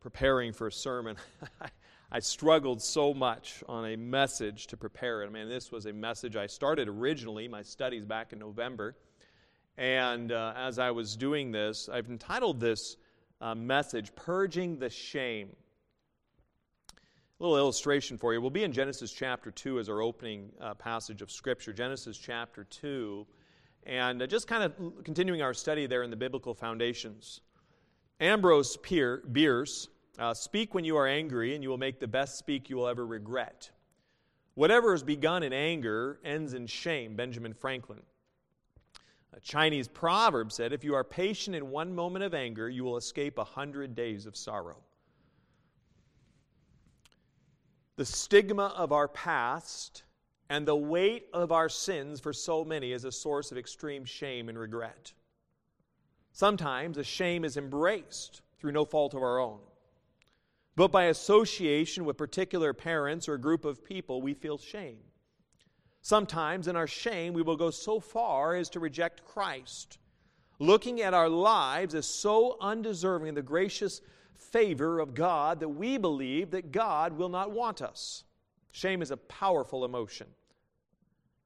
preparing for a sermon, I struggled so much on a message to prepare it. I mean, this was a message I started originally, my studies back in November. And uh, as I was doing this, I've entitled this uh, message, Purging the Shame. A little illustration for you. We'll be in Genesis chapter 2 as our opening uh, passage of Scripture. Genesis chapter 2. And uh, just kind of continuing our study there in the biblical foundations. Ambrose Pier, Bierce, uh, speak when you are angry, and you will make the best speak you will ever regret. Whatever is begun in anger ends in shame, Benjamin Franklin. A Chinese proverb said, If you are patient in one moment of anger, you will escape a hundred days of sorrow. The stigma of our past and the weight of our sins for so many is a source of extreme shame and regret. Sometimes a shame is embraced through no fault of our own. But by association with particular parents or group of people, we feel shame. Sometimes in our shame, we will go so far as to reject Christ, looking at our lives as so undeserving of the gracious favor of God that we believe that God will not want us. Shame is a powerful emotion,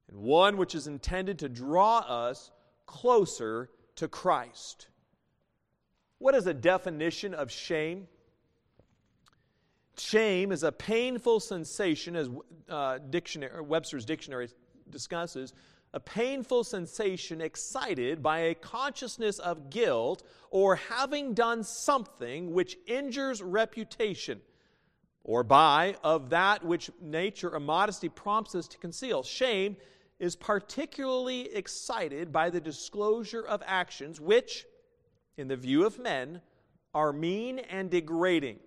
and one which is intended to draw us closer to Christ. What is a definition of shame? Shame is a painful sensation, as uh, dictionary, Webster's dictionary discusses, a painful sensation excited by a consciousness of guilt or having done something which injures reputation, or by of that which nature or modesty prompts us to conceal. Shame is particularly excited by the disclosure of actions which, in the view of men, are mean and degrading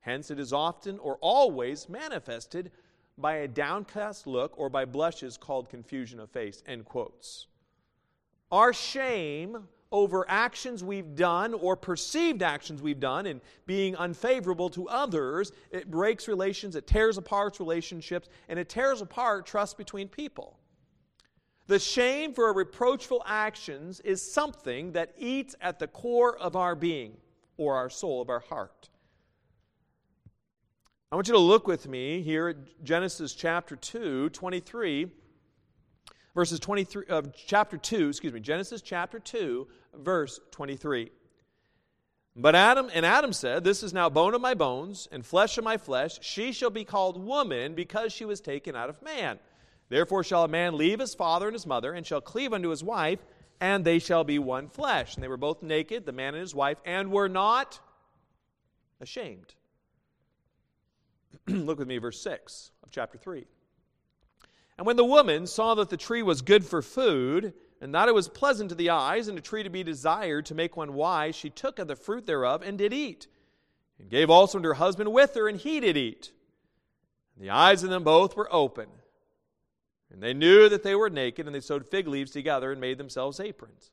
Hence, it is often or always manifested by a downcast look or by blushes called confusion of face. End quotes. Our shame over actions we've done or perceived actions we've done and being unfavorable to others, it breaks relations, it tears apart relationships, and it tears apart trust between people. The shame for our reproachful actions is something that eats at the core of our being or our soul, of our heart. I want you to look with me here at Genesis chapter 2, 23, verses 23, of uh, chapter 2, excuse me, Genesis chapter 2, verse 23. But Adam, and Adam said, This is now bone of my bones and flesh of my flesh. She shall be called woman because she was taken out of man. Therefore shall a man leave his father and his mother and shall cleave unto his wife, and they shall be one flesh. And they were both naked, the man and his wife, and were not ashamed. Look with me, verse 6 of chapter 3. And when the woman saw that the tree was good for food, and that it was pleasant to the eyes, and a tree to be desired to make one wise, she took of the fruit thereof and did eat, and gave also unto her husband with her, and he did eat. And the eyes of them both were open. And they knew that they were naked, and they sewed fig leaves together and made themselves aprons.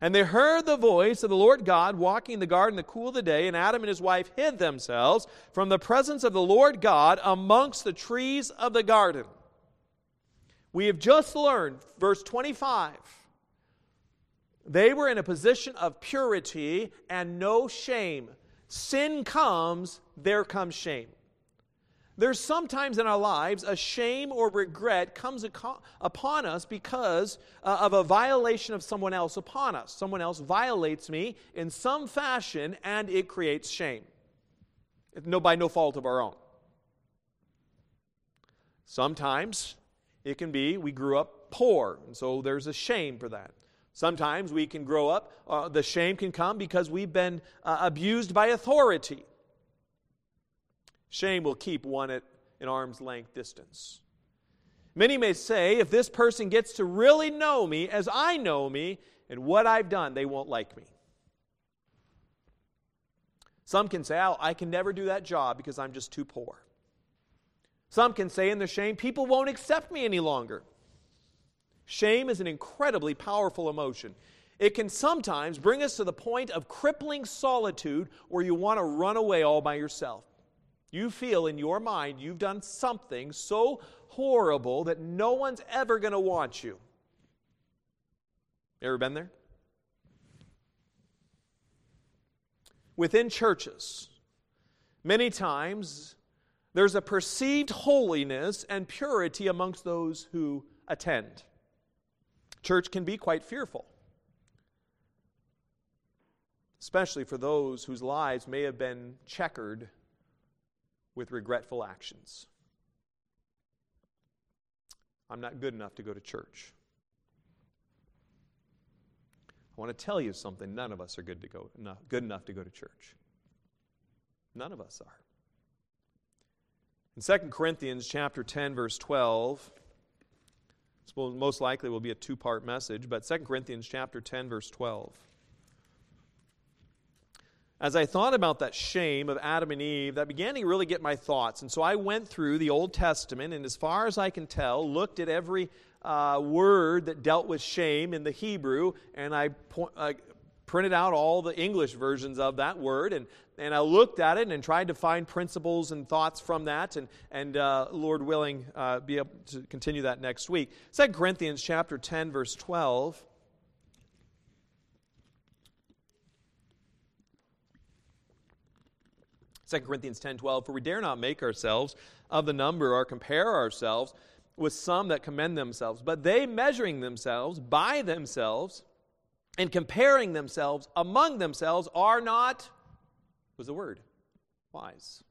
And they heard the voice of the Lord God walking in the garden in the cool of the day, and Adam and his wife hid themselves from the presence of the Lord God amongst the trees of the garden. We have just learned, verse 25, they were in a position of purity and no shame. Sin comes, there comes shame. There's sometimes in our lives a shame or regret comes upon us because uh, of a violation of someone else upon us. Someone else violates me in some fashion and it creates shame. No, by no fault of our own. Sometimes it can be we grew up poor, and so there's a shame for that. Sometimes we can grow up, uh, the shame can come because we've been uh, abused by authority. Shame will keep one at an arm's length distance. Many may say, if this person gets to really know me as I know me and what I've done, they won't like me. Some can say, oh, I can never do that job because I'm just too poor. Some can say in their shame, people won't accept me any longer. Shame is an incredibly powerful emotion. It can sometimes bring us to the point of crippling solitude where you want to run away all by yourself. You feel in your mind you've done something so horrible that no one's ever going to want you. Ever been there? Within churches, Many times, there's a perceived holiness and purity amongst those who attend. Church can be quite fearful, especially for those whose lives may have been checkered with regretful actions. I'm not good enough to go to church. I want to tell you something. None of us are good to go enough, good enough to go to church. None of us are. In 2 Corinthians chapter 10 verse 12, most likely will be a two-part message, but 2 Corinthians chapter 10 verse 12. As I thought about that shame of Adam and Eve, that began to really get my thoughts. And so I went through the Old Testament and, as far as I can tell, looked at every uh, word that dealt with shame in the Hebrew, and I uh, printed out all the English versions of that word, and, and I looked at it and tried to find principles and thoughts from that, and, and uh, Lord willing, uh, be able to continue that next week. 2 Corinthians chapter 10, verse 12. Second Corinthians 10 12, for we dare not make ourselves of the number or compare ourselves with some that commend themselves, but they measuring themselves by themselves and comparing themselves among themselves are not, was the word, wise.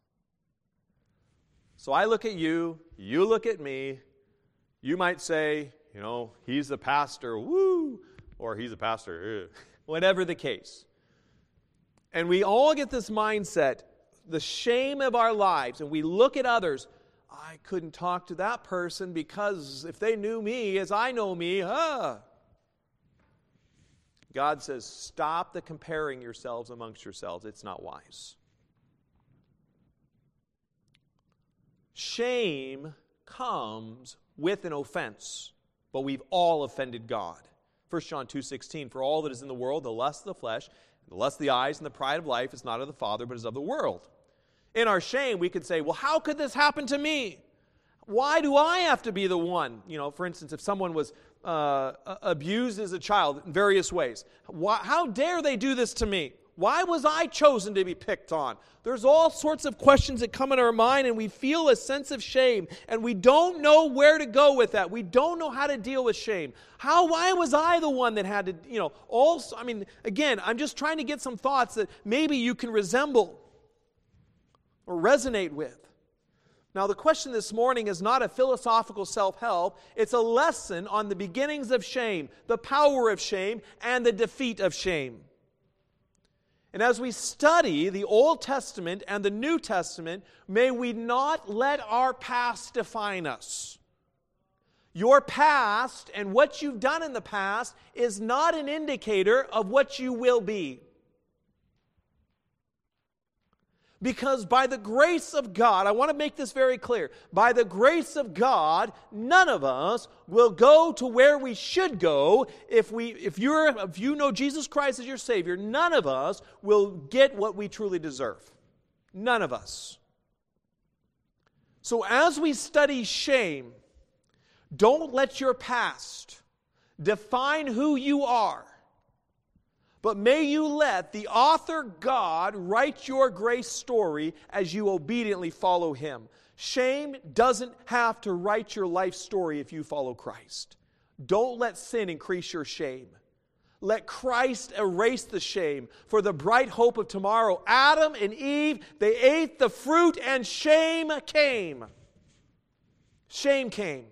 So I look at you, you look at me, you might say, you know, he's a pastor, woo, or he's a pastor, eh. whatever the case. And we all get this mindset, the shame of our lives, and we look at others I couldn't talk to that person because if they knew me as I know me, huh? God says, stop the comparing yourselves amongst yourselves. It's not wise. Shame comes with an offense, but we've all offended God. 1 John 2:16 For all that is in the world, the lust of the flesh, the lust of the eyes, and the pride of life is not of the Father, but is of the world in our shame, we could say, well, how could this happen to me? Why do I have to be the one? You know, for instance, if someone was uh, abused as a child in various ways, why, how dare they do this to me? Why was I chosen to be picked on? There's all sorts of questions that come in our mind, and we feel a sense of shame, and we don't know where to go with that. We don't know how to deal with shame. How, why was I the one that had to, you know, also, I mean, again, I'm just trying to get some thoughts that maybe you can resemble or resonate with. Now, the question this morning is not a philosophical self help, it's a lesson on the beginnings of shame, the power of shame, and the defeat of shame. And as we study the Old Testament and the New Testament, may we not let our past define us. Your past and what you've done in the past is not an indicator of what you will be. Because by the grace of God, I want to make this very clear. By the grace of God, none of us will go to where we should go. If, we, if, you're, if you know Jesus Christ as your Savior, none of us will get what we truly deserve. None of us. So as we study shame, don't let your past define who you are but may you let the author God write your grace story as you obediently follow him. Shame doesn't have to write your life story if you follow Christ. Don't let sin increase your shame. Let Christ erase the shame for the bright hope of tomorrow. Adam and Eve, they ate the fruit and shame came. Shame came.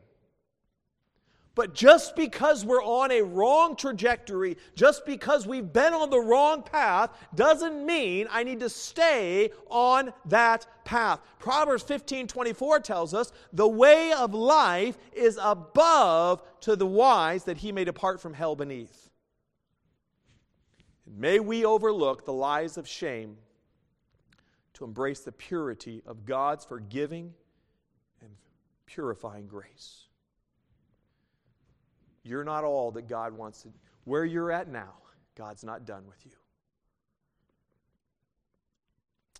But just because we're on a wrong trajectory, just because we've been on the wrong path, doesn't mean I need to stay on that path. Proverbs 15 24 tells us the way of life is above to the wise that he may depart from hell beneath. may we overlook the lies of shame to embrace the purity of God's forgiving and purifying grace. You're not all that God wants to. Where you're at now, God's not done with you.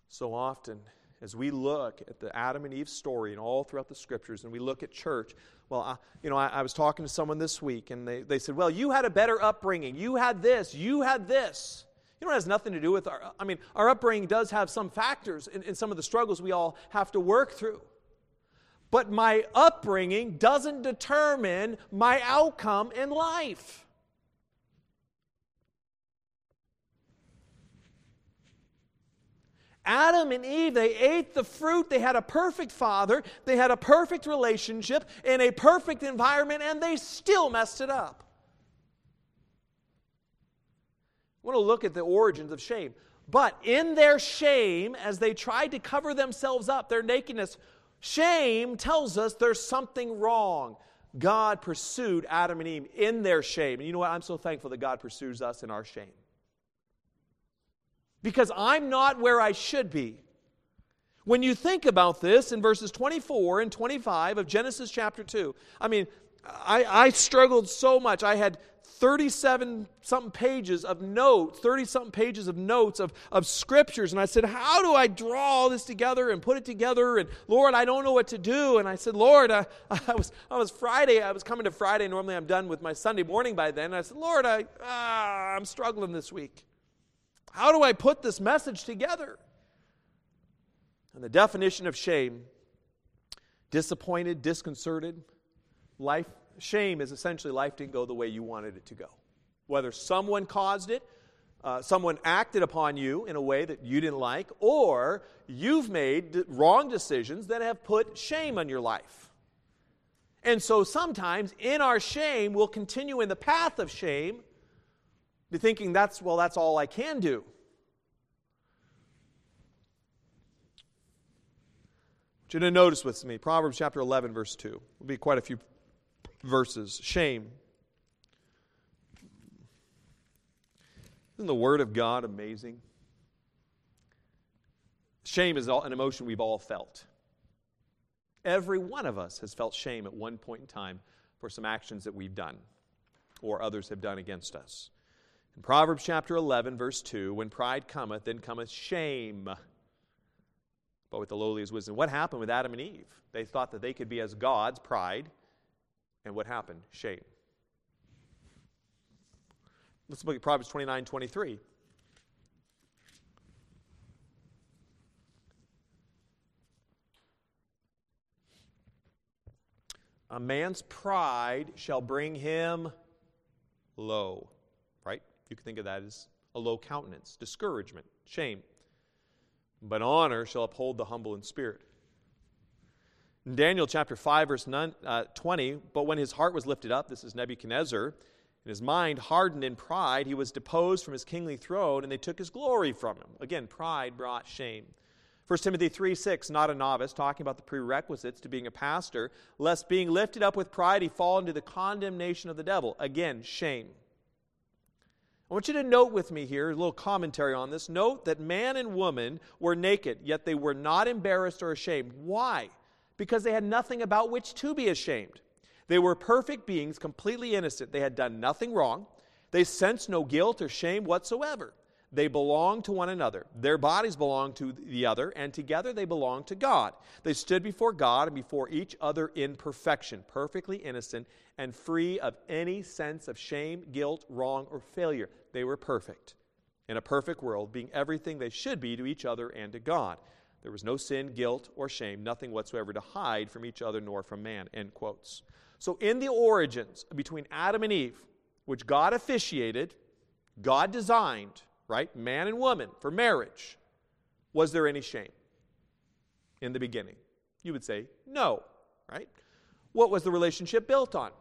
So often, as we look at the Adam and Eve story and all throughout the scriptures, and we look at church, well, I, you know, I, I was talking to someone this week, and they, they said, Well, you had a better upbringing. You had this. You had this. You know, it has nothing to do with our, I mean, our upbringing does have some factors in, in some of the struggles we all have to work through. But my upbringing doesn't determine my outcome in life. Adam and Eve, they ate the fruit. They had a perfect father. They had a perfect relationship in a perfect environment, and they still messed it up. I want to look at the origins of shame. But in their shame, as they tried to cover themselves up, their nakedness, shame tells us there's something wrong. God pursued Adam and Eve in their shame. And you know what? I'm so thankful that God pursues us in our shame. Because I'm not where I should be. When you think about this in verses 24 and 25 of Genesis chapter 2, I mean, I, I struggled so much. I had 37 something pages of notes, 30 something pages of notes of, of scriptures. And I said, How do I draw all this together and put it together? And Lord, I don't know what to do. And I said, Lord, I, I was, I was Friday, I was coming to Friday. Normally I'm done with my Sunday morning by then. And I said, Lord, I, ah, I'm struggling this week. How do I put this message together? And the definition of shame disappointed, disconcerted, life shame is essentially life didn't go the way you wanted it to go. Whether someone caused it, uh, someone acted upon you in a way that you didn't like, or you've made wrong decisions that have put shame on your life. And so sometimes in our shame, we'll continue in the path of shame, thinking that's, well, that's all I can do. you to notice with me Proverbs chapter 11, verse 2. Will be quite a few verses. Shame. Isn't the Word of God amazing? Shame is an emotion we've all felt. Every one of us has felt shame at one point in time for some actions that we've done or others have done against us. In Proverbs chapter 11, verse 2, when pride cometh, then cometh shame. But with the lowly is wisdom. What happened with Adam and Eve? They thought that they could be as gods, pride, and what happened? Shame. Let's look at Proverbs 29 23. A man's pride shall bring him low. Right? You can think of that as a low countenance, discouragement, shame. But honor shall uphold the humble in spirit. In Daniel chapter 5, verse 9, uh, 20, but when his heart was lifted up, this is Nebuchadnezzar, and his mind hardened in pride, he was deposed from his kingly throne, and they took his glory from him. Again, pride brought shame. 1 Timothy 3 6, not a novice, talking about the prerequisites to being a pastor, lest being lifted up with pride he fall into the condemnation of the devil. Again, shame. I want you to note with me here, a little commentary on this. Note that man and woman were naked, yet they were not embarrassed or ashamed. Why? Because they had nothing about which to be ashamed. They were perfect beings, completely innocent. They had done nothing wrong. They sensed no guilt or shame whatsoever. They belonged to one another. Their bodies belonged to the other, and together they belonged to God. They stood before God and before each other in perfection, perfectly innocent and free of any sense of shame, guilt, wrong, or failure. They were perfect in a perfect world, being everything they should be to each other and to God. There was no sin, guilt, or shame, nothing whatsoever to hide from each other nor from man. End quotes. So, in the origins between Adam and Eve, which God officiated, God designed, right, man and woman for marriage, was there any shame in the beginning? You would say no, right? What was the relationship built on?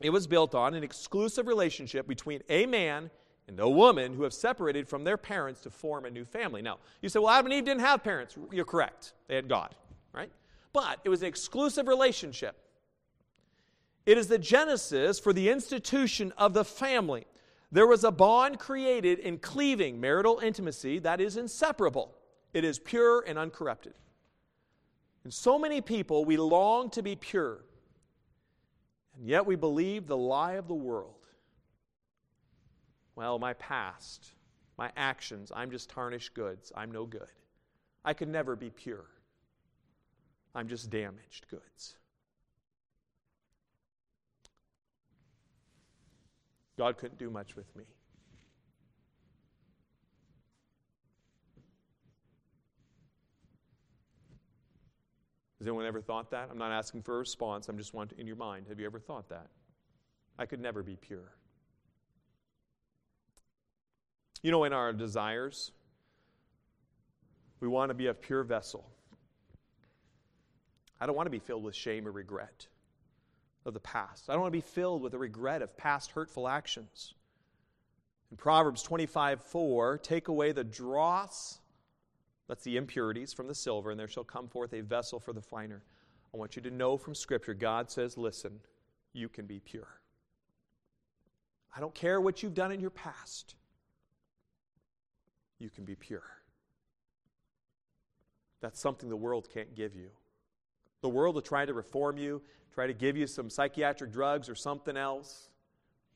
It was built on an exclusive relationship between a man and a woman who have separated from their parents to form a new family. Now, you say, well, Adam and Eve didn't have parents. You're correct. They had God, right? But it was an exclusive relationship. It is the genesis for the institution of the family. There was a bond created in cleaving marital intimacy that is inseparable. It is pure and uncorrupted. And so many people, we long to be pure, and yet we believe the lie of the world well, my past, my actions, I'm just tarnished goods. I'm no good. I could never be pure. I'm just damaged goods. God couldn't do much with me. Has anyone ever thought that? I'm not asking for a response. I'm just wanting in your mind. Have you ever thought that? I could never be pure. You know, in our desires, we want to be a pure vessel. I don't want to be filled with shame or regret of the past. I don't want to be filled with the regret of past hurtful actions. In Proverbs 25 4, take away the dross that's the impurities from the silver, and there shall come forth a vessel for the finer. I want you to know from Scripture, God says, listen, you can be pure. I don't care what you've done in your past, you can be pure. That's something the world can't give you. The world will try to reform you, try to give you some psychiatric drugs or something else,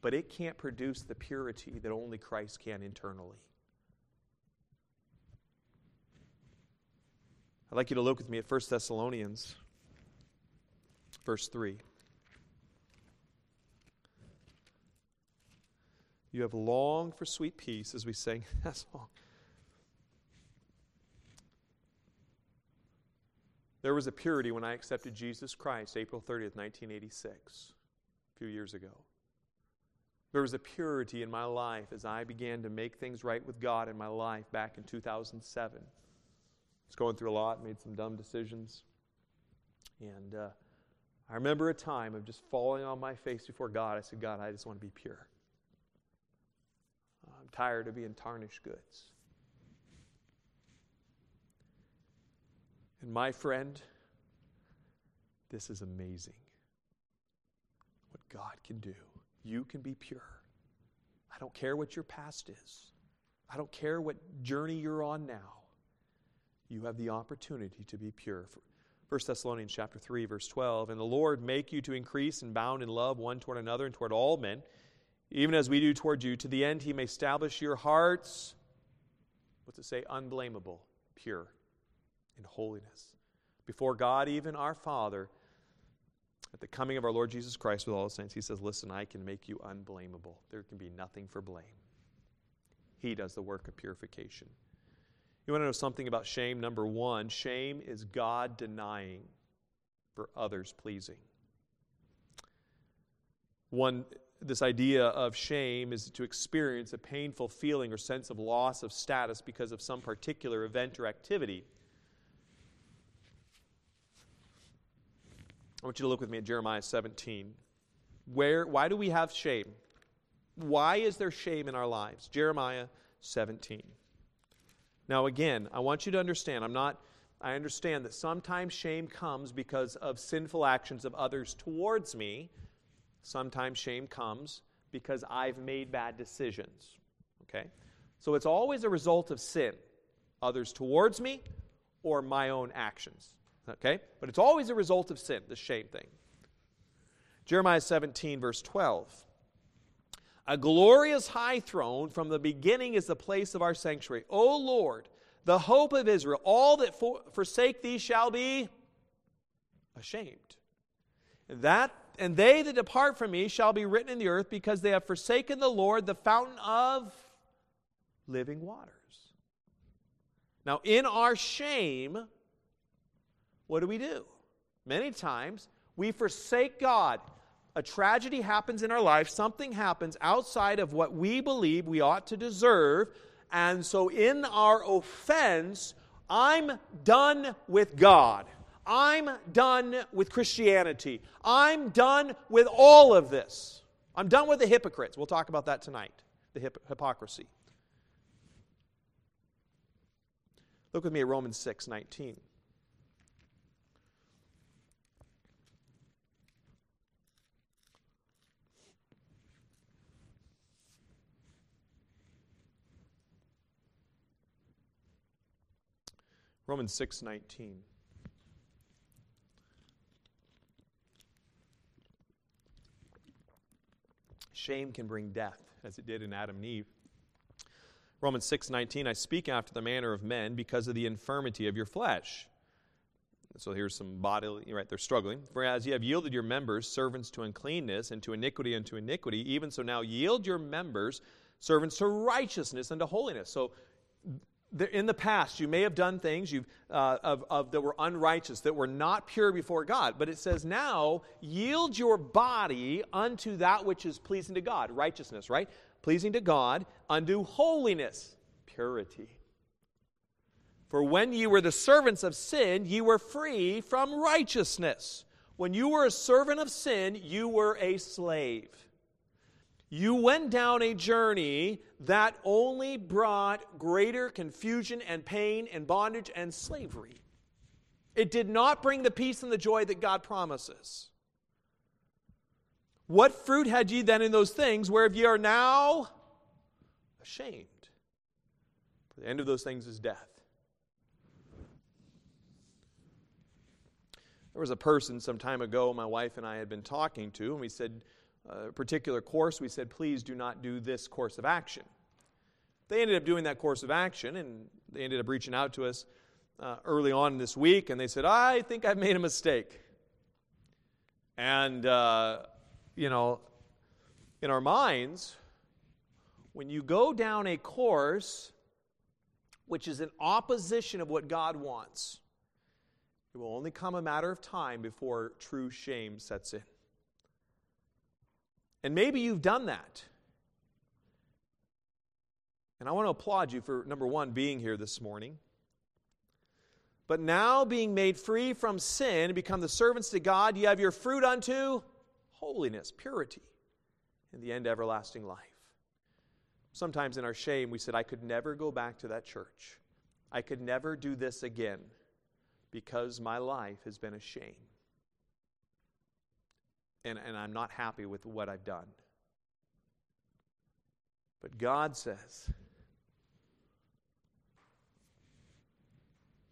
but it can't produce the purity that only Christ can internally. I'd like you to look with me at 1 Thessalonians, verse 3. You have longed for sweet peace, as we sing that song. There was a purity when I accepted Jesus Christ, April 30th, 1986, a few years ago. There was a purity in my life as I began to make things right with God in my life back in 2007 I was going through a lot, made some dumb decisions. And uh, I remember a time of just falling on my face before God. I said, God, I just want to be pure. I'm tired of being tarnished goods. And my friend, this is amazing what God can do. You can be pure. I don't care what your past is, I don't care what journey you're on now you have the opportunity to be pure. 1 Thessalonians chapter 3 verse 12 and the Lord make you to increase and bound in love one toward another and toward all men even as we do toward you to the end he may establish your hearts what's it say unblameable pure in holiness before God even our Father at the coming of our Lord Jesus Christ with all the saints he says listen I can make you unblameable there can be nothing for blame he does the work of purification you want to know something about shame? Number one, shame is God denying for others pleasing. One, this idea of shame is to experience a painful feeling or sense of loss of status because of some particular event or activity. I want you to look with me at Jeremiah 17. Where, why do we have shame? Why is there shame in our lives? Jeremiah 17. Now, again, I want you to understand, I'm not, I understand that sometimes shame comes because of sinful actions of others towards me. Sometimes shame comes because I've made bad decisions. Okay? So it's always a result of sin, others towards me or my own actions. Okay? But it's always a result of sin, the shame thing. Jeremiah 17, verse 12. A glorious high throne from the beginning is the place of our sanctuary. O Lord, the hope of Israel, all that for, forsake thee shall be ashamed. And that and they that depart from me shall be written in the earth because they have forsaken the Lord, the fountain of living waters. Now, in our shame, what do we do? Many times we forsake God a tragedy happens in our life, something happens outside of what we believe we ought to deserve, and so in our offense, I'm done with God. I'm done with Christianity. I'm done with all of this. I'm done with the hypocrites. We'll talk about that tonight the hip- hypocrisy. Look with me at Romans 6 19. Romans 6:19. Shame can bring death, as it did in Adam and Eve. Romans 6:19 I speak after the manner of men because of the infirmity of your flesh. So here's some bodily, right? They're struggling. Whereas you have yielded your members servants to uncleanness and to iniquity and to iniquity, even so now yield your members servants to righteousness and to holiness. So in the past, you may have done things uh, of, of, that were unrighteous, that were not pure before God. But it says, now yield your body unto that which is pleasing to God. Righteousness, right? Pleasing to God, unto holiness, purity. For when ye were the servants of sin, ye were free from righteousness. When you were a servant of sin, you were a slave you went down a journey that only brought greater confusion and pain and bondage and slavery. It did not bring the peace and the joy that God promises. What fruit had ye then in those things whereof ye are now ashamed? The end of those things is death. There was a person some time ago my wife and I had been talking to, and we said, a particular course, we said, please do not do this course of action. They ended up doing that course of action, and they ended up reaching out to us uh, early on this week, and they said, I think I've made a mistake. And, uh, you know, in our minds, when you go down a course which is in opposition of what God wants, it will only come a matter of time before true shame sets in. And maybe you've done that. And I want to applaud you for, number one, being here this morning. But now, being made free from sin and become the servants to God, you have your fruit unto holiness, purity, in the end, everlasting life. Sometimes in our shame, we said, I could never go back to that church. I could never do this again because my life has been a shame and, and I'm not happy with what I've done. But God says,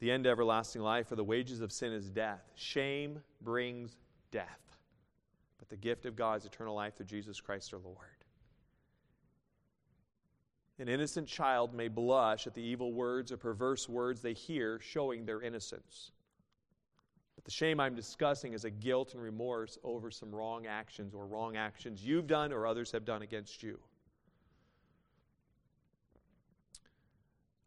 the end everlasting life, for the wages of sin is death. Shame brings death. But the gift of God is eternal life through Jesus Christ our Lord. An innocent child may blush at the evil words or perverse words they hear, showing their innocence. But the shame I'm discussing is a guilt and remorse over some wrong actions or wrong actions you've done or others have done against you.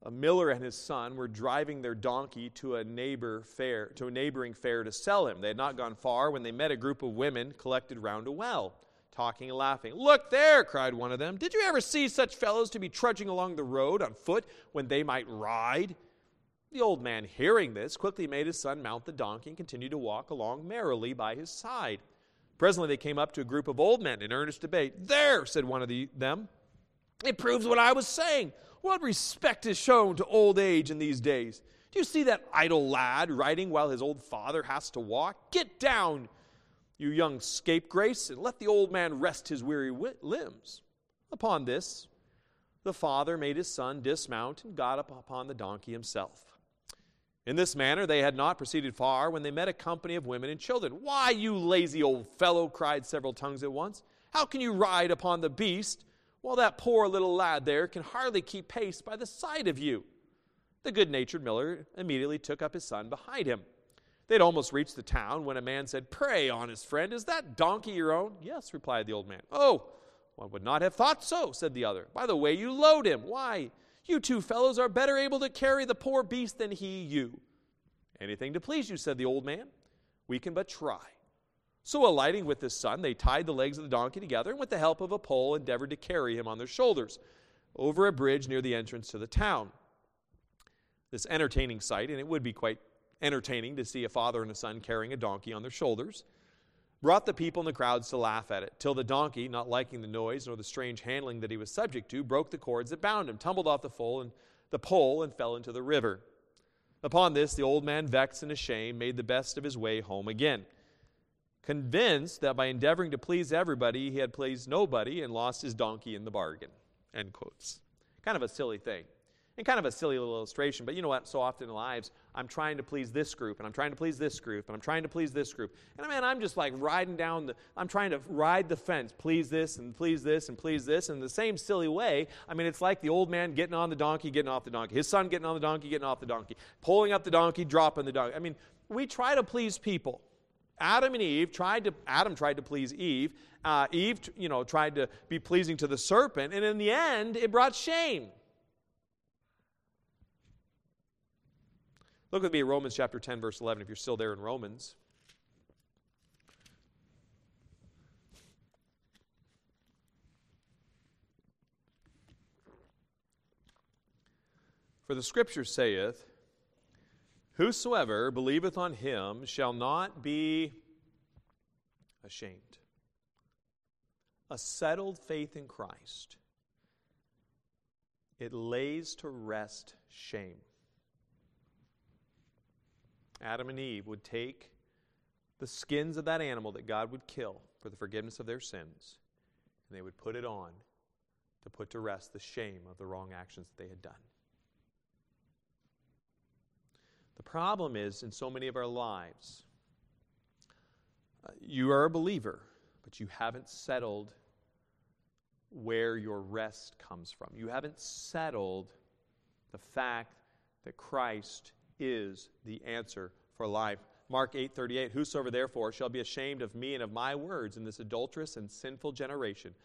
A miller and his son were driving their donkey to a neighbor fair, to a neighboring fair to sell him. They had not gone far when they met a group of women collected round a well, talking and laughing. Look there, cried one of them. Did you ever see such fellows to be trudging along the road on foot when they might ride? The old man, hearing this, quickly made his son mount the donkey and continued to walk along merrily by his side. Presently, they came up to a group of old men in earnest debate. There, said one of the, them, it proves what I was saying. What respect is shown to old age in these days? Do you see that idle lad riding while his old father has to walk? Get down, you young scapegrace, and let the old man rest his weary limbs. Upon this, the father made his son dismount and got up upon the donkey himself. In this manner, they had not proceeded far when they met a company of women and children. Why, you lazy old fellow, cried several tongues at once. How can you ride upon the beast while that poor little lad there can hardly keep pace by the side of you? The good natured miller immediately took up his son behind him. They had almost reached the town when a man said, Pray, honest friend, is that donkey your own? Yes, replied the old man. Oh, one would not have thought so, said the other. By the way you load him. Why, you two fellows are better able to carry the poor beast than he you. Anything to please you, said the old man. We can but try. So, alighting with his son, they tied the legs of the donkey together and, with the help of a pole, endeavored to carry him on their shoulders over a bridge near the entrance to the town. This entertaining sight, and it would be quite entertaining to see a father and a son carrying a donkey on their shoulders, brought the people in the crowds to laugh at it, till the donkey, not liking the noise nor the strange handling that he was subject to, broke the cords that bound him, tumbled off the pole and the pole and fell into the river. Upon this, the old man, vexed and ashamed, made the best of his way home again, convinced that by endeavoring to please everybody, he had pleased nobody and lost his donkey in the bargain. End quotes. Kind of a silly thing. And kind of a silly little illustration, but you know what? So often in lives, I'm trying to please this group, and I'm trying to please this group, and I'm trying to please this group. And I mean, I'm just like riding down the, I'm trying to ride the fence, please this, and please this, and please this. In the same silly way, I mean, it's like the old man getting on the donkey, getting off the donkey, his son getting on the donkey, getting off the donkey, pulling up the donkey, dropping the donkey. I mean, we try to please people. Adam and Eve tried to, Adam tried to please Eve. Uh, Eve, you know, tried to be pleasing to the serpent, and in the end, it brought shame. Look with me at Romans chapter 10, verse 11, if you're still there in Romans. For the scripture saith, Whosoever believeth on him shall not be ashamed. A settled faith in Christ, it lays to rest shame. Adam and Eve would take the skins of that animal that God would kill for the forgiveness of their sins, and they would put it on to put to rest the shame of the wrong actions that they had done. The problem is, in so many of our lives, uh, you are a believer, but you haven't settled where your rest comes from. You haven't settled the fact that Christ is the answer for life. Mark 8:38 Whosoever therefore shall be ashamed of me and of my words in this adulterous and sinful generation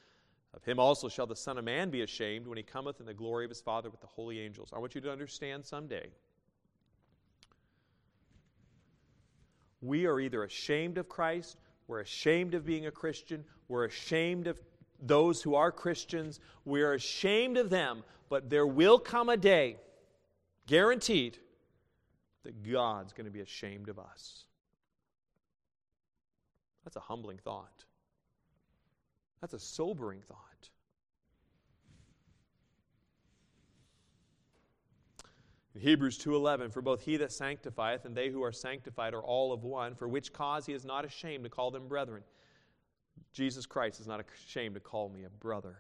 of him also shall the son of man be ashamed when he cometh in the glory of his father with the holy angels. I want you to understand someday we are either ashamed of Christ, we're ashamed of being a Christian, we're ashamed of those who are Christians, we're ashamed of them, but there will come a day, guaranteed, that God's going to be ashamed of us. That's a humbling thought. That's a sobering thought. In Hebrews 2:11 for both he that sanctifieth and they who are sanctified are all of one for which cause he is not ashamed to call them brethren. Jesus Christ is not ashamed to call me a brother.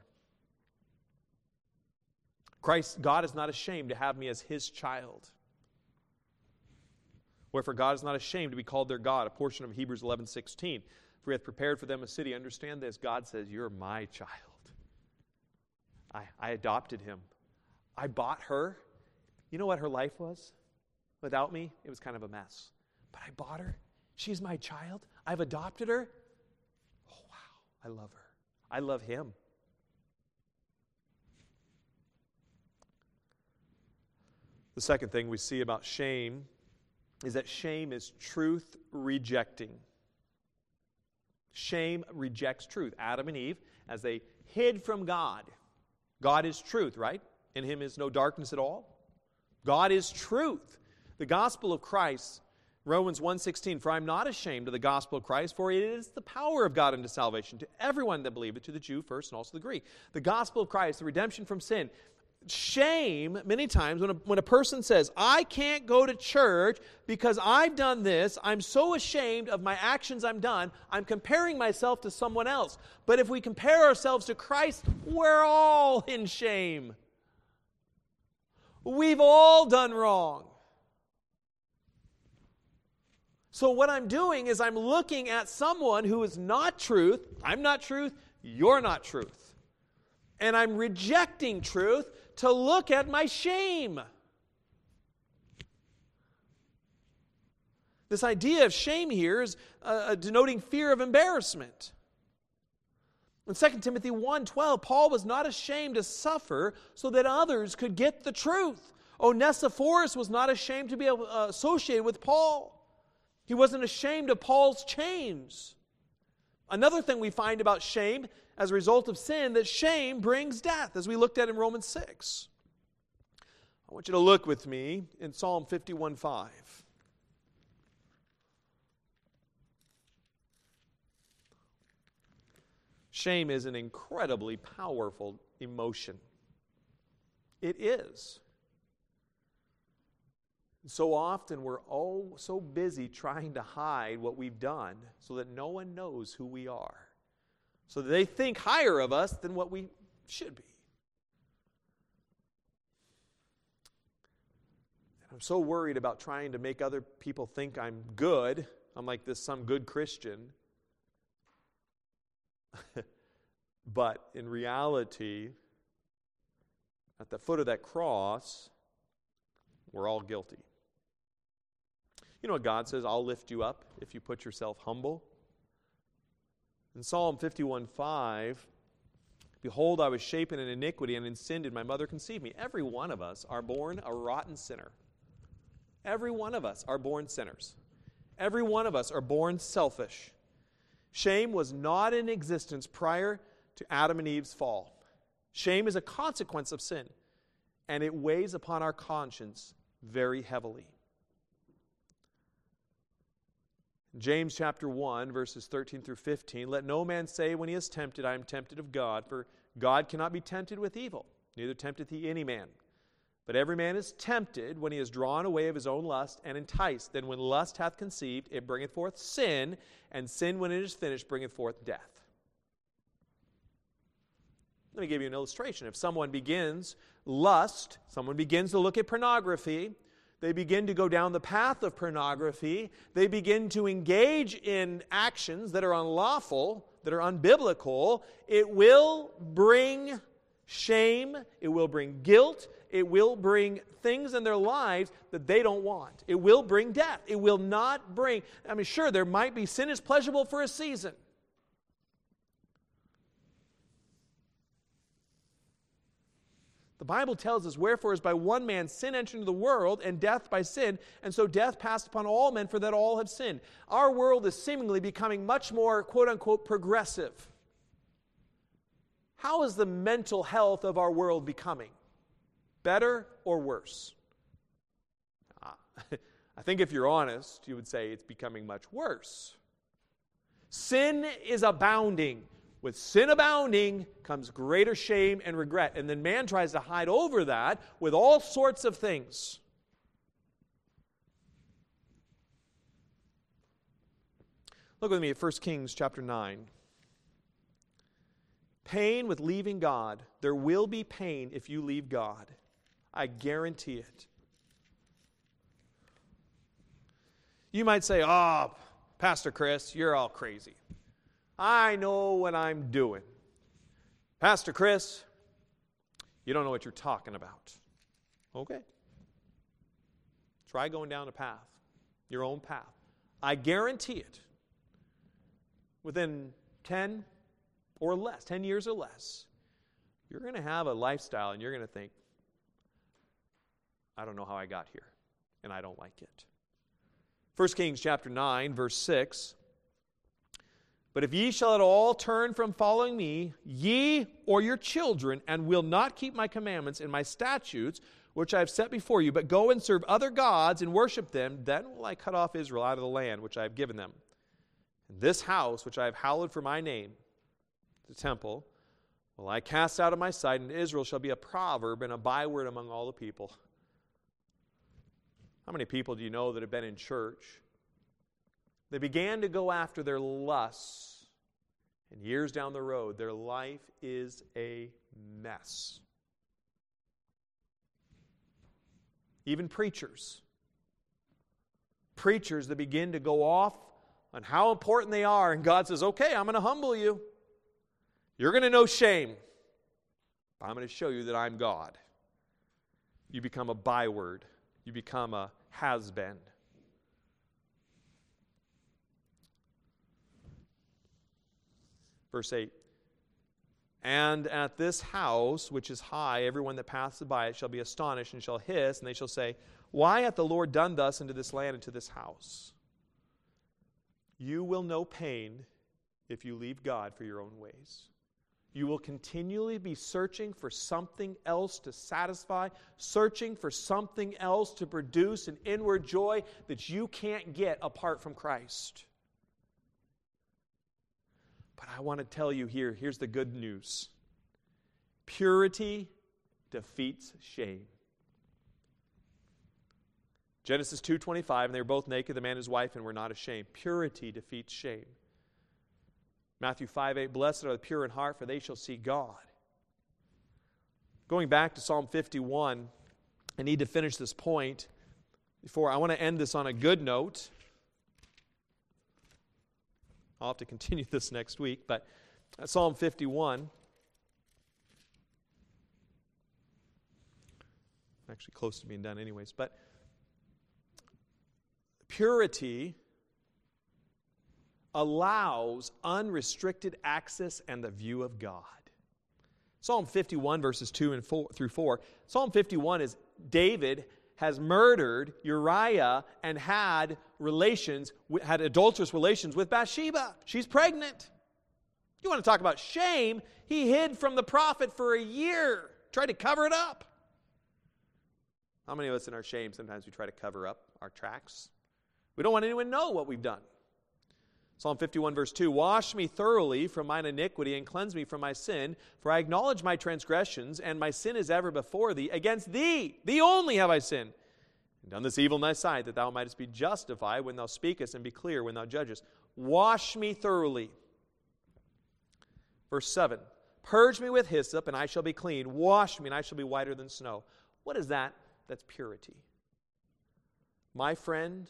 Christ God is not ashamed to have me as his child. Wherefore God is not ashamed to be called their God, a portion of Hebrews 11:16. For he hath prepared for them a city. Understand this. God says, You're my child. I, I adopted him. I bought her. You know what her life was? Without me, it was kind of a mess. But I bought her. She's my child. I've adopted her. Oh, wow. I love her. I love him. The second thing we see about shame is that shame is truth rejecting. Shame rejects truth. Adam and Eve, as they hid from God, God is truth, right? In him is no darkness at all. God is truth. The gospel of Christ, Romans 1:16, for I'm not ashamed of the gospel of Christ, for it is the power of God unto salvation to everyone that believeth, to the Jew first and also the Greek. The gospel of Christ, the redemption from sin. Shame, many times, when a, when a person says, I can't go to church because I've done this, I'm so ashamed of my actions I'm done, I'm comparing myself to someone else. But if we compare ourselves to Christ, we're all in shame. We've all done wrong. So, what I'm doing is I'm looking at someone who is not truth. I'm not truth. You're not truth. And I'm rejecting truth to look at my shame. This idea of shame here is uh, denoting fear of embarrassment. In 2 Timothy 1:12, Paul was not ashamed to suffer so that others could get the truth. Onesiphorus was not ashamed to be uh, associated with Paul. He wasn't ashamed of Paul's chains. Another thing we find about shame as a result of sin that shame brings death, as we looked at in Romans 6. I want you to look with me in Psalm 51:5. Shame is an incredibly powerful emotion. It is. So often we're all so busy trying to hide what we've done so that no one knows who we are. So they think higher of us than what we should be. And I'm so worried about trying to make other people think I'm good. I'm like this some good Christian. but in reality, at the foot of that cross, we're all guilty. You know what God says? I'll lift you up if you put yourself humble. In Psalm 51 5, Behold, I was shapen in iniquity, and in sin did my mother conceive me. Every one of us are born a rotten sinner. every one of us are born sinners. Every one of us are born selfish. Shame was not in existence prior to Adam and Eve's fall. Shame is a consequence of sin, and it weighs upon our conscience very heavily. James chapter 1, verses 13 through 15 Let no man say when he is tempted, I am tempted of God, for God cannot be tempted with evil, neither tempteth he any man. But every man is tempted when he is drawn away of his own lust and enticed. Then when lust hath conceived, it bringeth forth sin, and sin, when it is finished, bringeth forth death. Let me give you an illustration. If someone begins lust, someone begins to look at pornography, they begin to go down the path of pornography, they begin to engage in actions that are unlawful, that are unbiblical, it will bring shame, it will bring guilt, it will bring things in their lives that they don't want. It will bring death. It will not bring, I mean, sure, there might be sin is pleasurable for a season. The Bible tells us, Wherefore is by one man sin entered into the world, and death by sin, and so death passed upon all men, for that all have sinned. Our world is seemingly becoming much more, quote unquote, progressive. How is the mental health of our world becoming? Better or worse? Uh, I think if you're honest, you would say it's becoming much worse. Sin is abounding. With sin abounding comes greater shame and regret. And then man tries to hide over that with all sorts of things. Look with me at 1 Kings chapter 9. Pain with leaving God. There will be pain if you leave God. I guarantee it. You might say, Oh, Pastor Chris, you're all crazy. I know what I'm doing. Pastor Chris, you don't know what you're talking about. Okay. Try going down a path, your own path. I guarantee it. Within 10 or less, 10 years or less, you're going to have a lifestyle and you're going to think, I don't know how I got here, and I don't like it. 1 Kings chapter 9, verse 6. But if ye shall at all turn from following me, ye or your children, and will not keep my commandments and my statutes, which I have set before you, but go and serve other gods and worship them, then will I cut off Israel out of the land which I have given them. And this house which I have hallowed for my name, the temple, will I cast out of my sight, and Israel shall be a proverb and a byword among all the people. How many people do you know that have been in church? They began to go after their lusts, and years down the road, their life is a mess. Even preachers. Preachers that begin to go off on how important they are, and God says, Okay, I'm going to humble you. You're going to know shame. I'm going to show you that I'm God. You become a byword, you become a has been. Verse 8 And at this house, which is high, everyone that passeth by it shall be astonished and shall hiss, and they shall say, Why hath the Lord done thus unto this land and to this house? You will know pain if you leave God for your own ways. You will continually be searching for something else to satisfy, searching for something else to produce an inward joy that you can't get apart from Christ. But I want to tell you here here's the good news purity defeats shame. Genesis 2:25 and they were both naked the man and his wife and were not ashamed. Purity defeats shame. Matthew 5:8 blessed are the pure in heart, for they shall see God. Going back to Psalm 51, I need to finish this point before I want to end this on a good note. I'll have to continue this next week, but Psalm 51. Actually, close to being done, anyways. But purity allows unrestricted access and the view of God. Psalm 51, verses 2 and 4 through 4. Psalm 51 is David has murdered Uriah and had relations, had adulterous relations with Bathsheba. She's pregnant. You want to talk about shame? He hid from the prophet for a year, tried to cover it up. How many of us in our shame sometimes we try to cover up our tracks? We don't want anyone to know what we've done. Psalm 51, verse 2 Wash me thoroughly from mine iniquity and cleanse me from my sin, for I acknowledge my transgressions, and my sin is ever before thee. Against thee, thee only have I sinned, and done this evil in thy sight, that thou mightest be justified when thou speakest, and be clear when thou judgest. Wash me thoroughly. Verse 7 Purge me with hyssop, and I shall be clean. Wash me, and I shall be whiter than snow. What is that? That's purity. My friend,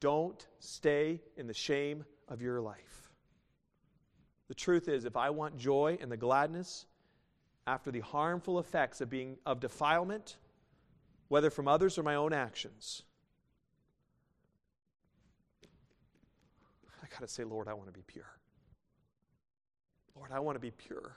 don't stay in the shame of your life. The truth is, if I want joy and the gladness after the harmful effects of being of defilement, whether from others or my own actions, I got to say, Lord, I want to be pure. Lord, I want to be pure.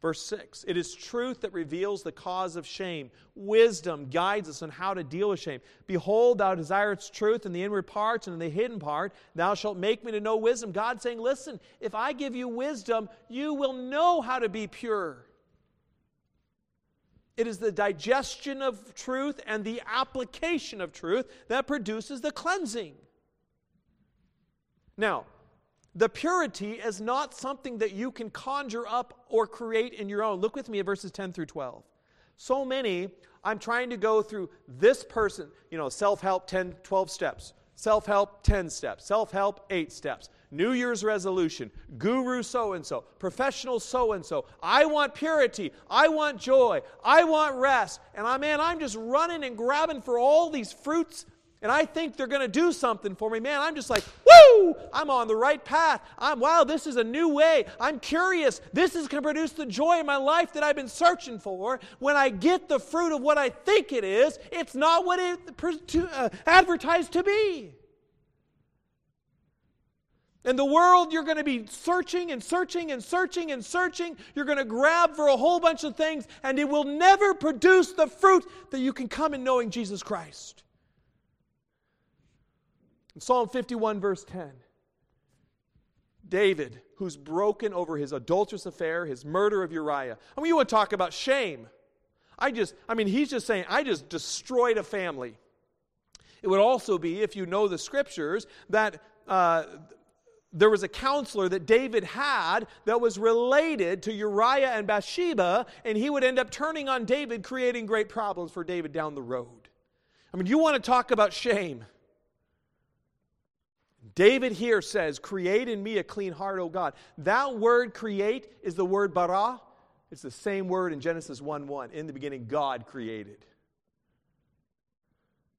Verse 6 It is truth that reveals the cause of shame. Wisdom guides us on how to deal with shame. Behold, thou desirest truth in the inward parts and in the hidden part. Thou shalt make me to know wisdom. God saying, Listen, if I give you wisdom, you will know how to be pure. It is the digestion of truth and the application of truth that produces the cleansing. Now, the purity is not something that you can conjure up or create in your own. Look with me at verses 10 through 12. So many, I'm trying to go through this person, you know, self help 10, 12 steps, self help 10 steps, self help 8 steps, New Year's resolution, guru so and so, professional so and so. I want purity. I want joy. I want rest. And I'm man, I'm just running and grabbing for all these fruits and I think they're going to do something for me, man, I'm just like, woo, I'm on the right path. I'm, wow, this is a new way. I'm curious. This is going to produce the joy in my life that I've been searching for. When I get the fruit of what I think it is, it's not what it uh, advertised to be. In the world, you're going to be searching and searching and searching and searching. You're going to grab for a whole bunch of things, and it will never produce the fruit that you can come in knowing Jesus Christ. In Psalm 51, verse 10, David, who's broken over his adulterous affair, his murder of Uriah. I mean, you want to talk about shame. I just, I mean, he's just saying, I just destroyed a family. It would also be, if you know the scriptures, that uh, there was a counselor that David had that was related to Uriah and Bathsheba, and he would end up turning on David, creating great problems for David down the road. I mean, you want to talk about shame. David here says, Create in me a clean heart, O God. That word create is the word bara. It's the same word in Genesis 1 1. In the beginning, God created.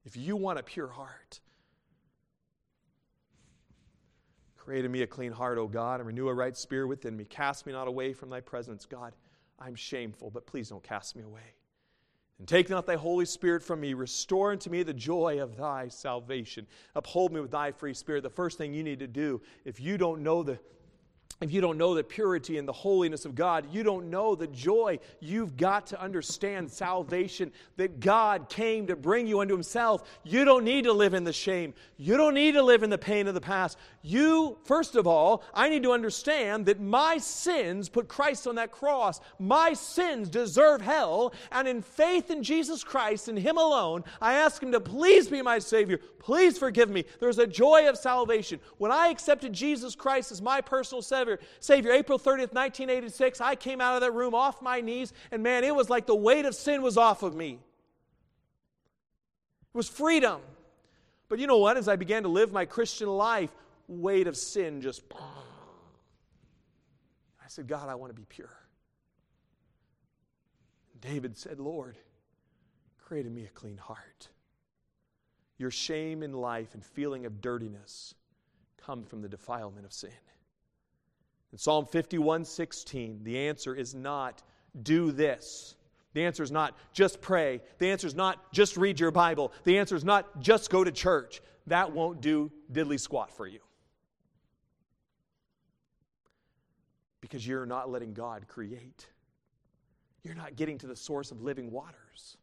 If you want a pure heart, create in me a clean heart, O God, and renew a right spirit within me. Cast me not away from thy presence, God. I'm shameful, but please don't cast me away. And take not thy Holy Spirit from me. Restore unto me the joy of thy salvation. Uphold me with thy free spirit. The first thing you need to do, if you don't know the if you don't know the purity and the holiness of God, you don't know the joy. You've got to understand salvation, that God came to bring you unto Himself. You don't need to live in the shame. You don't need to live in the pain of the past. You, first of all, I need to understand that my sins put Christ on that cross. My sins deserve hell. And in faith in Jesus Christ and Him alone, I ask Him to please be my Savior. Please forgive me. There's a joy of salvation. When I accepted Jesus Christ as my personal Savior, Savior. April 30th, 1986, I came out of that room off my knees, and man, it was like the weight of sin was off of me. It was freedom. But you know what? As I began to live my Christian life, weight of sin just. I said, God, I want to be pure. David said, Lord, create in me a clean heart. Your shame in life and feeling of dirtiness come from the defilement of sin. In Psalm 51 16, the answer is not do this. The answer is not just pray. The answer is not just read your Bible. The answer is not just go to church. That won't do diddly squat for you. Because you're not letting God create. You're not getting to the source of living waters.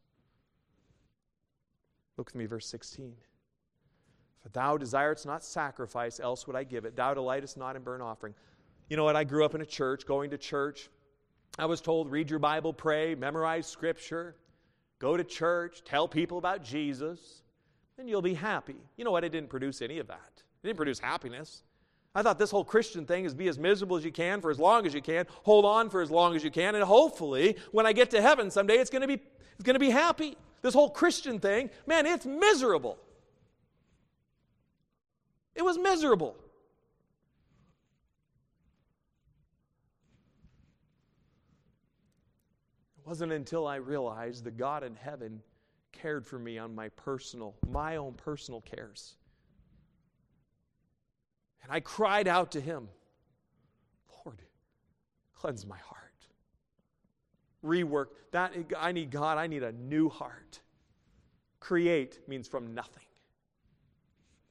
Look with me, verse 16. For thou desirest not sacrifice, else would I give it. Thou delightest not in burnt offering. You know what? I grew up in a church, going to church. I was told, read your Bible, pray, memorize scripture, go to church, tell people about Jesus, and you'll be happy. You know what? It didn't produce any of that. It didn't produce happiness. I thought this whole Christian thing is be as miserable as you can for as long as you can, hold on for as long as you can, and hopefully when I get to heaven someday it's going to be it's going to be happy. This whole Christian thing, man, it's miserable. It was miserable. Wasn't until I realized that God in heaven cared for me on my personal, my own personal cares. And I cried out to him, Lord, cleanse my heart. Rework that I need God, I need a new heart. Create means from nothing.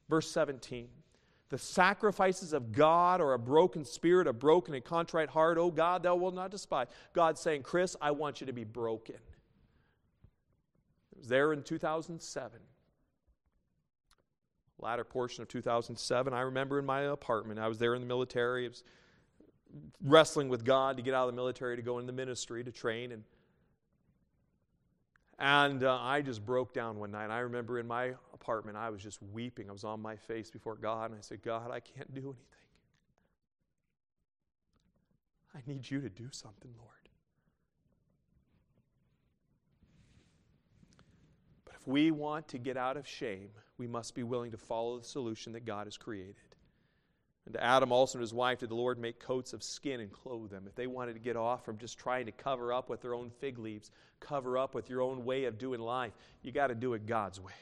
Verse 17. The sacrifices of God or a broken spirit, a broken and contrite heart, oh God, thou wilt not despise. God saying, Chris, I want you to be broken. It was there in 2007 latter portion of 2007. I remember in my apartment, I was there in the military. Wrestling with God to get out of the military to go in the ministry to train. And, and uh, I just broke down one night. I remember in my apartment, I was just weeping. I was on my face before God, and I said, God, I can't do anything. I need you to do something, Lord. But if we want to get out of shame, we must be willing to follow the solution that God has created. And to Adam also and his wife did the Lord make coats of skin and clothe them. If they wanted to get off from just trying to cover up with their own fig leaves, cover up with your own way of doing life, you got to do it God's way.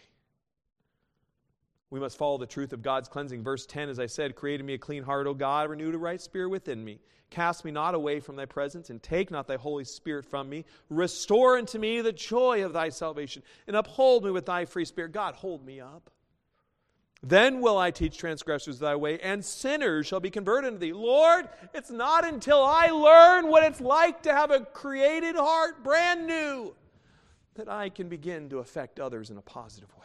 We must follow the truth of God's cleansing. Verse 10, as I said, created me a clean heart, O God, renew a right spirit within me. Cast me not away from thy presence, and take not thy Holy Spirit from me. Restore unto me the joy of thy salvation, and uphold me with thy free spirit. God, hold me up. Then will I teach transgressors thy way, and sinners shall be converted unto thee. Lord, it's not until I learn what it's like to have a created heart, brand new, that I can begin to affect others in a positive way.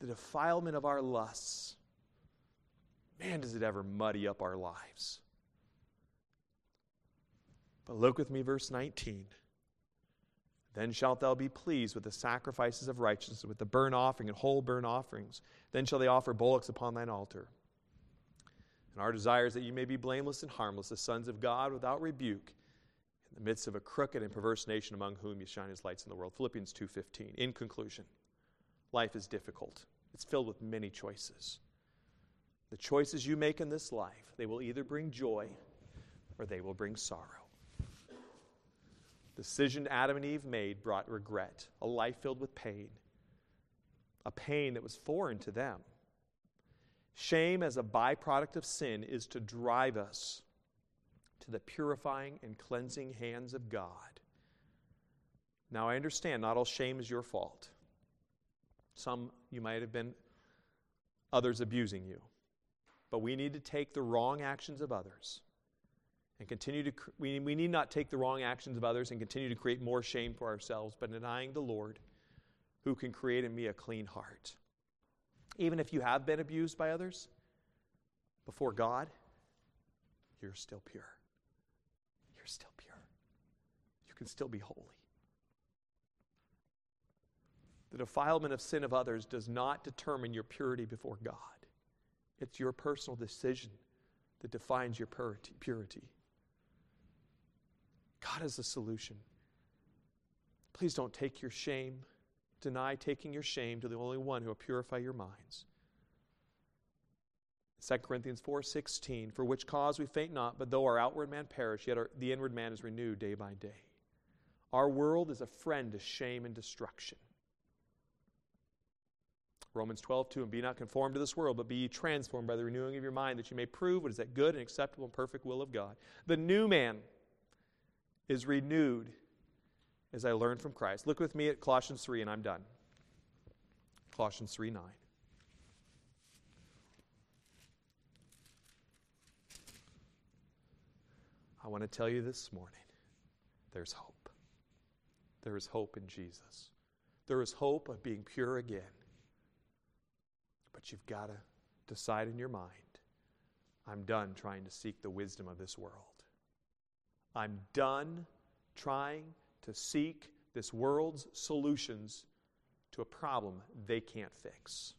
The defilement of our lusts, man, does it ever muddy up our lives. But look with me, verse 19. Then shalt thou be pleased with the sacrifices of righteousness, with the burnt offering and whole burnt offerings. Then shall they offer bullocks upon thine altar. And our desire is that you may be blameless and harmless, the sons of God without rebuke, in the midst of a crooked and perverse nation among whom you shine as lights in the world. Philippians 2.15. In conclusion, life is difficult. It's filled with many choices. The choices you make in this life, they will either bring joy or they will bring sorrow. Decision Adam and Eve made brought regret, a life filled with pain, a pain that was foreign to them. Shame, as a byproduct of sin, is to drive us to the purifying and cleansing hands of God. Now, I understand not all shame is your fault. Some you might have been others abusing you. But we need to take the wrong actions of others and continue to, we, we need not take the wrong actions of others and continue to create more shame for ourselves, but denying the Lord who can create in me a clean heart. Even if you have been abused by others, before God, you're still pure. You're still pure. You can still be holy. The defilement of sin of others does not determine your purity before God. It's your personal decision that defines your purity. God is the solution. Please don't take your shame, deny taking your shame to the only one who will purify your minds. 2 Corinthians 4:16 For which cause we faint not but though our outward man perish yet our, the inward man is renewed day by day. Our world is a friend to shame and destruction. Romans 12, 2, and be not conformed to this world, but be ye transformed by the renewing of your mind, that you may prove what is that good and acceptable and perfect will of God. The new man is renewed as I learn from Christ. Look with me at Colossians 3, and I'm done. Colossians 3 9. I want to tell you this morning there's hope. There is hope in Jesus. There is hope of being pure again. But you've got to decide in your mind I'm done trying to seek the wisdom of this world. I'm done trying to seek this world's solutions to a problem they can't fix.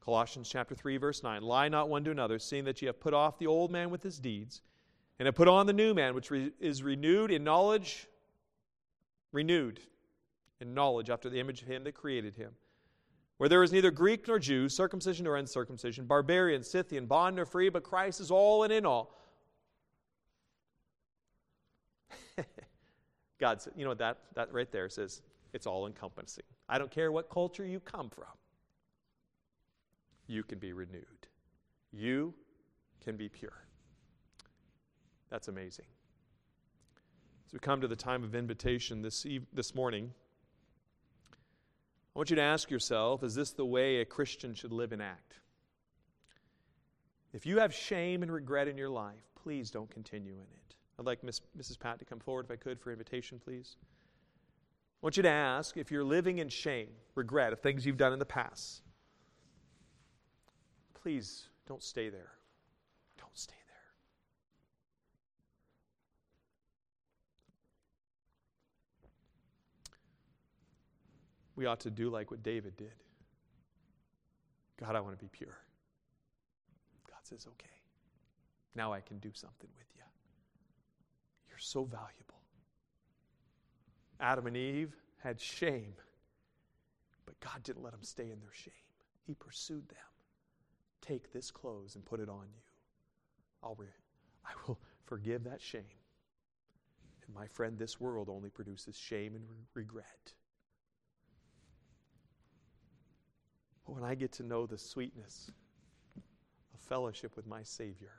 Colossians chapter 3 verse 9 lie not one to another seeing that ye have put off the old man with his deeds and have put on the new man which re- is renewed in knowledge renewed in knowledge after the image of him that created him where there is neither Greek nor Jew circumcision nor uncircumcision barbarian Scythian bond nor free but Christ is all and in all God said, you know that, that right there says? It's all encompassing. I don't care what culture you come from, you can be renewed. You can be pure. That's amazing. As we come to the time of invitation this, eve- this morning, I want you to ask yourself is this the way a Christian should live and act? If you have shame and regret in your life, please don't continue in it. I'd like Miss, Mrs. Pat to come forward if I could for invitation, please. I want you to ask if you're living in shame, regret of things you've done in the past. Please don't stay there. Don't stay there. We ought to do like what David did. God, I want to be pure. God says, okay. Now I can do something with you. You're so valuable. Adam and Eve had shame, but God didn't let them stay in their shame. He pursued them. Take this clothes and put it on you. I'll re- I will forgive that shame. And my friend, this world only produces shame and re- regret. But when I get to know the sweetness of fellowship with my Savior,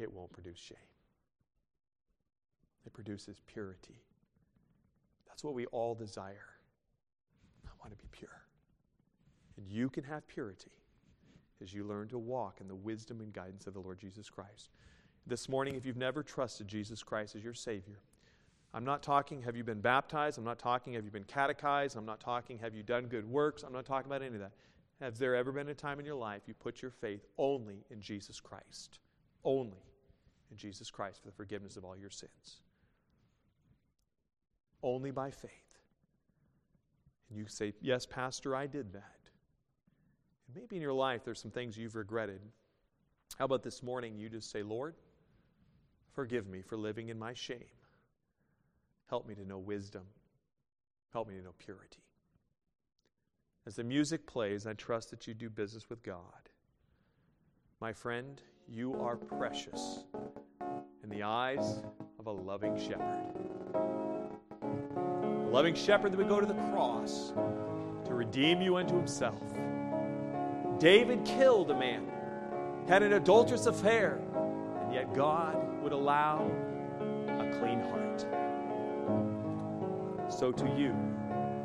it won't produce shame. It produces purity. That's what we all desire. I want to be pure. And you can have purity as you learn to walk in the wisdom and guidance of the Lord Jesus Christ. This morning, if you've never trusted Jesus Christ as your Savior, I'm not talking, have you been baptized? I'm not talking, have you been catechized? I'm not talking, have you done good works? I'm not talking about any of that. Has there ever been a time in your life you put your faith only in Jesus Christ? Only in Jesus Christ for the forgiveness of all your sins? Only by faith. And you say, Yes, Pastor, I did that. And maybe in your life there's some things you've regretted. How about this morning you just say, Lord, forgive me for living in my shame. Help me to know wisdom. Help me to know purity. As the music plays, I trust that you do business with God. My friend, you are precious in the eyes of a loving shepherd loving shepherd that would go to the cross to redeem you unto himself. David killed a man, had an adulterous affair, and yet God would allow a clean heart. So to you,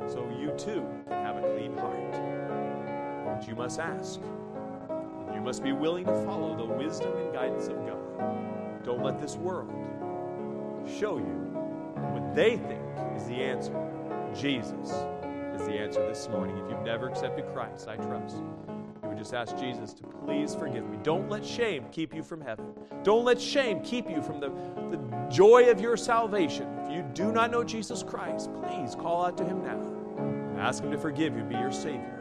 so you too can have a clean heart. But you must ask. You must be willing to follow the wisdom and guidance of God. Don't let this world show you they think is the answer. Jesus is the answer this morning. If you've never accepted Christ, I trust. You would just ask Jesus to please forgive me. Don't let shame keep you from heaven. Don't let shame keep you from the, the joy of your salvation. If you do not know Jesus Christ, please call out to him now. Ask him to forgive you, be your Savior.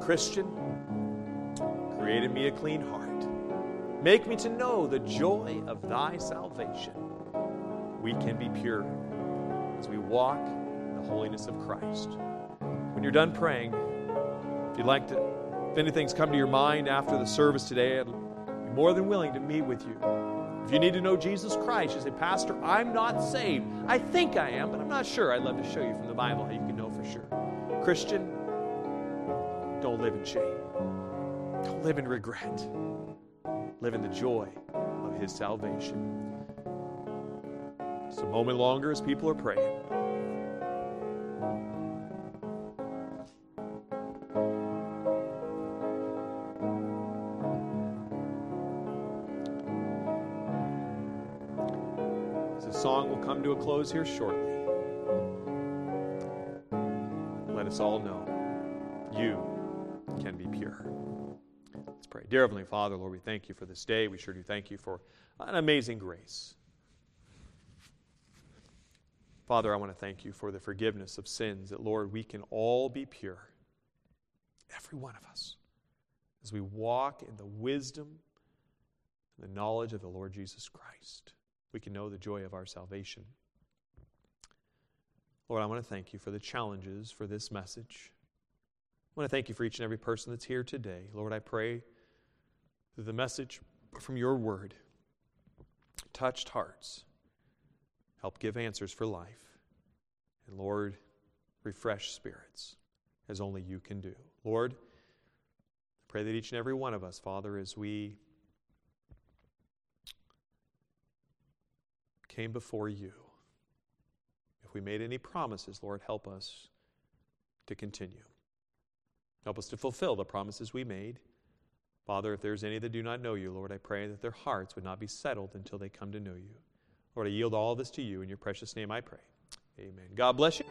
Christian, create in me a clean heart. Make me to know the joy of thy salvation. We can be pure as we walk in the holiness of Christ. When you're done praying, if you'd like to, if anything's come to your mind after the service today, I'd be more than willing to meet with you. If you need to know Jesus Christ, you say, Pastor, I'm not saved. I think I am, but I'm not sure. I'd love to show you from the Bible how you can know for sure. Christian, don't live in shame. Don't live in regret. Live in the joy of His salvation. Just a moment longer as people are praying. The song will come to a close here shortly. Let us all know you can be pure. Let's pray. Dear Heavenly Father, Lord, we thank you for this day. We sure do thank you for an amazing grace. Father, I want to thank you for the forgiveness of sins, that, Lord, we can all be pure, every one of us, as we walk in the wisdom and the knowledge of the Lord Jesus Christ. We can know the joy of our salvation. Lord, I want to thank you for the challenges for this message. I want to thank you for each and every person that's here today. Lord, I pray that the message from your word touched hearts help give answers for life. And Lord, refresh spirits as only you can do. Lord, I pray that each and every one of us, Father, as we came before you, if we made any promises, Lord, help us to continue. Help us to fulfill the promises we made. Father, if there's any that do not know you, Lord, I pray that their hearts would not be settled until they come to know you. Lord, I yield all this to you. In your precious name I pray. Amen. God bless you.